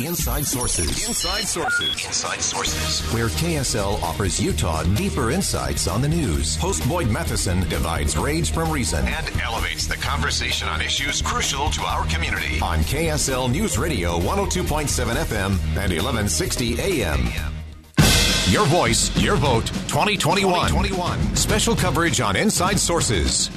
Inside Sources. Inside Sources. Inside Sources. Where KSL offers Utah deeper insights on the news. Host Boyd Matheson divides rage from reason and elevates the conversation on issues crucial to our community. On KSL News Radio 102.7 FM and 1160 AM. Your voice, your vote, 2021. 2021. Special coverage on Inside Sources.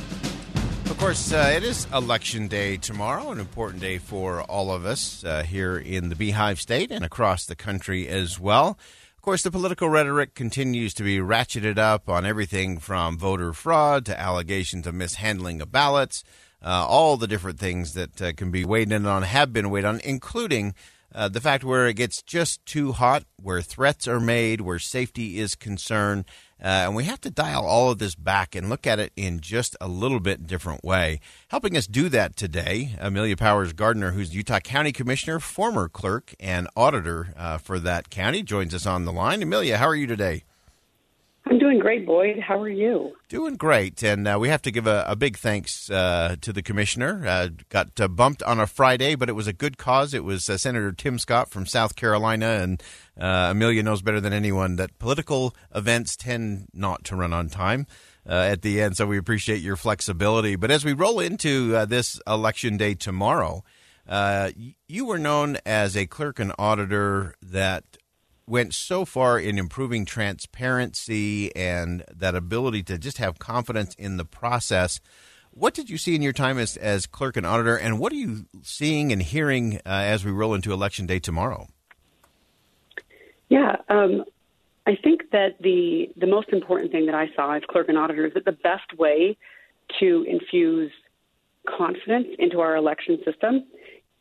Of course, uh, it is election day tomorrow, an important day for all of us uh, here in the Beehive State and across the country as well. Of course, the political rhetoric continues to be ratcheted up on everything from voter fraud to allegations of mishandling of ballots. Uh, all the different things that uh, can be weighed in on have been weighed on, including uh, the fact where it gets just too hot, where threats are made, where safety is concerned. Uh, and we have to dial all of this back and look at it in just a little bit different way. Helping us do that today, Amelia Powers Gardner, who's Utah County Commissioner, former clerk, and auditor uh, for that county, joins us on the line. Amelia, how are you today? I'm doing great, Boyd. How are you? Doing great. And uh, we have to give a, a big thanks uh, to the commissioner. Uh, got uh, bumped on a Friday, but it was a good cause. It was uh, Senator Tim Scott from South Carolina. And uh, Amelia knows better than anyone that political events tend not to run on time. at the end, so we appreciate your flexibility. But as we roll into this election day tomorrow, you were known as a clerk and auditor that went so far in improving transparency and that ability to just have confidence in the process. What did you see in your time as, as clerk and auditor, and what are you seeing and hearing uh, as we roll into election day tomorrow? Yeah, um, I think that the the most important thing that I saw as clerk and auditor is that the best way to infuse confidence into our election system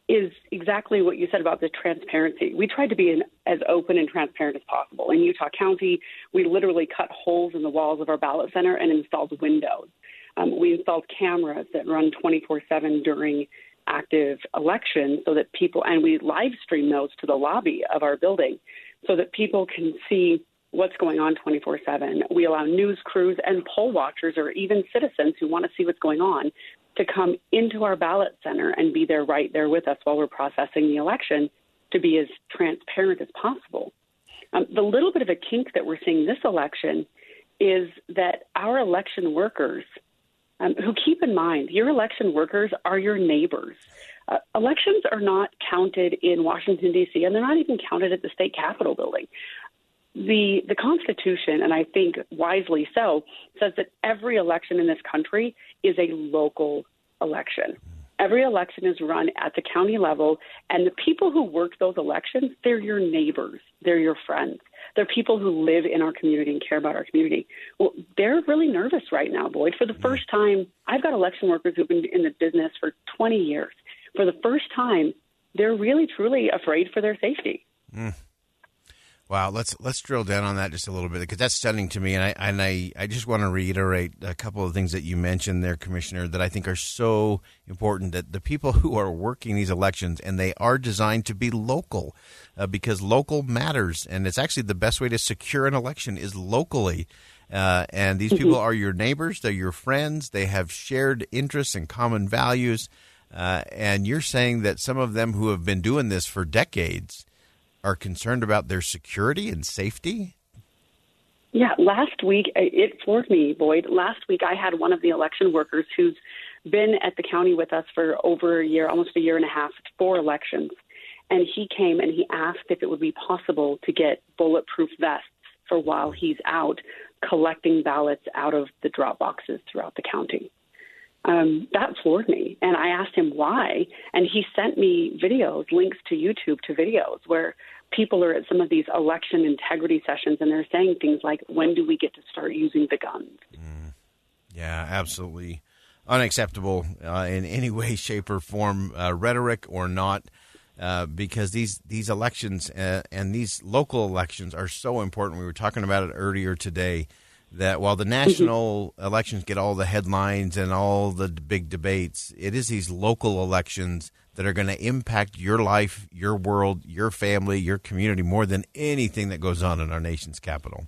is exactly what you said about the transparency. We tried to be an, as open and transparent as possible. In Utah County, we literally cut holes in the walls of our ballot center and installed windows. Um, we installed cameras that run 24 7 during active elections so that people, and we live stream those to the lobby of our building so that people can see what's going on 24 7. We allow news crews and poll watchers or even citizens who want to see what's going on to come into our ballot center and be there right there with us while we're processing the election to be as transparent as possible. Um, the little bit of a kink that we're seeing this election is that our election workers, um, who keep in mind, your election workers are your neighbors. Uh, elections are not counted in Washington, D.C., and they're not even counted at the state capitol building the the Constitution, and I think wisely so, says that every election in this country is a local election. Every election is run at the county level, and the people who work those elections, they're your neighbors, they're your friends, they're people who live in our community and care about our community. Well, they're really nervous right now, Boyd. For the first time, I've got election workers who've been in the business for 20 years. For the first time, they're really truly afraid for their safety. Mm. Wow, let's let's drill down on that just a little bit because that's stunning to me, and I and I, I just want to reiterate a couple of things that you mentioned there, Commissioner, that I think are so important. That the people who are working these elections and they are designed to be local, uh, because local matters, and it's actually the best way to secure an election is locally. Uh, and these people are your neighbors, they're your friends, they have shared interests and common values. Uh, and you're saying that some of them who have been doing this for decades are concerned about their security and safety? Yeah, last week it floored me, Boyd. Last week I had one of the election workers who's been at the county with us for over a year, almost a year and a half, four elections. and he came and he asked if it would be possible to get bulletproof vests for while he's out collecting ballots out of the drop boxes throughout the county. Um, that floored me. And I asked him why. And he sent me videos, links to YouTube to videos where people are at some of these election integrity sessions and they're saying things like, when do we get to start using the guns? Mm. Yeah, absolutely unacceptable uh, in any way, shape, or form, uh, rhetoric or not. Uh, because these these elections uh, and these local elections are so important. We were talking about it earlier today. That while the national mm-hmm. elections get all the headlines and all the big debates, it is these local elections that are going to impact your life, your world, your family, your community more than anything that goes on in our nation's capital.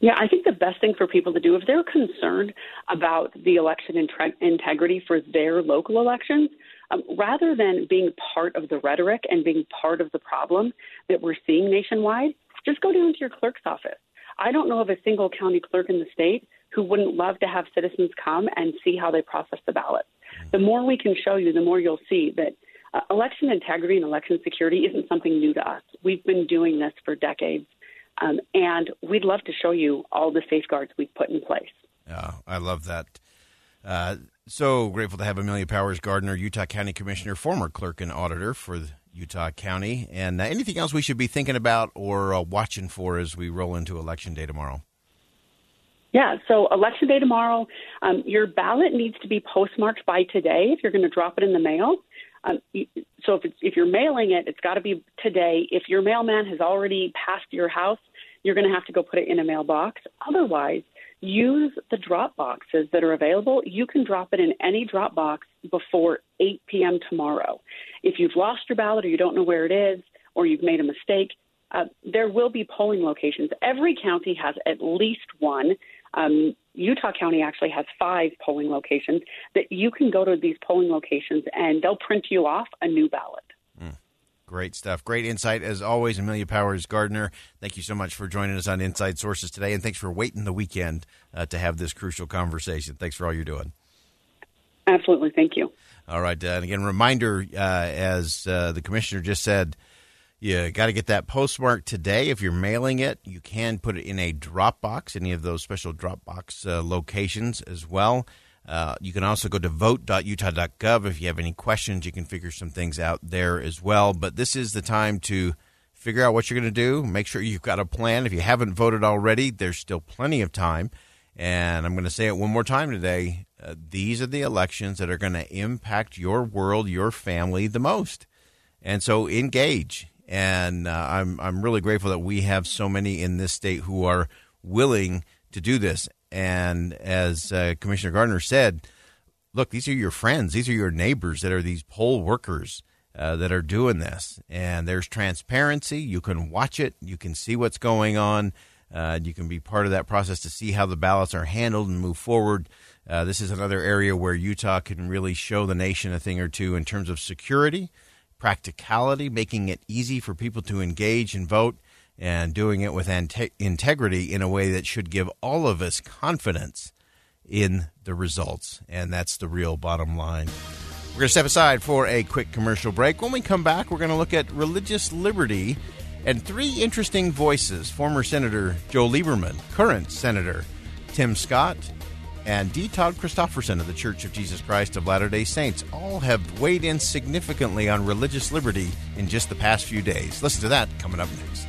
Yeah, I think the best thing for people to do if they're concerned about the election integrity for their local elections, um, rather than being part of the rhetoric and being part of the problem that we're seeing nationwide, just go down to your clerk's office. I don't know of a single county clerk in the state who wouldn't love to have citizens come and see how they process the ballots. The more we can show you, the more you'll see that uh, election integrity and election security isn't something new to us. We've been doing this for decades, um, and we'd love to show you all the safeguards we've put in place. Yeah, I love that. Uh, so grateful to have Amelia Powers Gardner, Utah County Commissioner, former clerk and auditor for Utah County. And uh, anything else we should be thinking about or uh, watching for as we roll into Election Day tomorrow? Yeah, so Election Day tomorrow, um, your ballot needs to be postmarked by today if you're going to drop it in the mail. Um, so if, if you're mailing it, it's got to be today. If your mailman has already passed your house, you're going to have to go put it in a mailbox. Otherwise, use the drop boxes that are available. You can drop it in any drop box before 8 p.m. tomorrow. If you've lost your ballot or you don't know where it is or you've made a mistake, uh, there will be polling locations. Every county has at least one. Um, Utah County actually has five polling locations that you can go to these polling locations and they'll print you off a new ballot. Great stuff. Great insight as always, Amelia Powers Gardner. Thank you so much for joining us on Inside Sources today, and thanks for waiting the weekend uh, to have this crucial conversation. Thanks for all you're doing. Absolutely. Thank you. All right. Uh, and again, reminder uh, as uh, the commissioner just said, you got to get that postmark today. If you're mailing it, you can put it in a Dropbox, any of those special Dropbox uh, locations as well. Uh, you can also go to vote.utah.gov if you have any questions. You can figure some things out there as well. But this is the time to figure out what you're going to do. Make sure you've got a plan. If you haven't voted already, there's still plenty of time. And I'm going to say it one more time today. Uh, these are the elections that are going to impact your world, your family the most. And so engage. And uh, I'm I'm really grateful that we have so many in this state who are willing to do this. And as uh, Commissioner Gardner said, look, these are your friends, these are your neighbors that are these poll workers uh, that are doing this. And there's transparency. You can watch it, you can see what's going on. Uh, you can be part of that process to see how the ballots are handled and move forward. Uh, this is another area where Utah can really show the nation a thing or two in terms of security, practicality, making it easy for people to engage and vote, and doing it with ante- integrity in a way that should give all of us confidence in the results. And that's the real bottom line. We're going to step aside for a quick commercial break. When we come back, we're going to look at religious liberty and three interesting voices former Senator Joe Lieberman, current Senator Tim Scott, and D. Todd Christofferson of the Church of Jesus Christ of Latter day Saints all have weighed in significantly on religious liberty in just the past few days. Listen to that coming up next.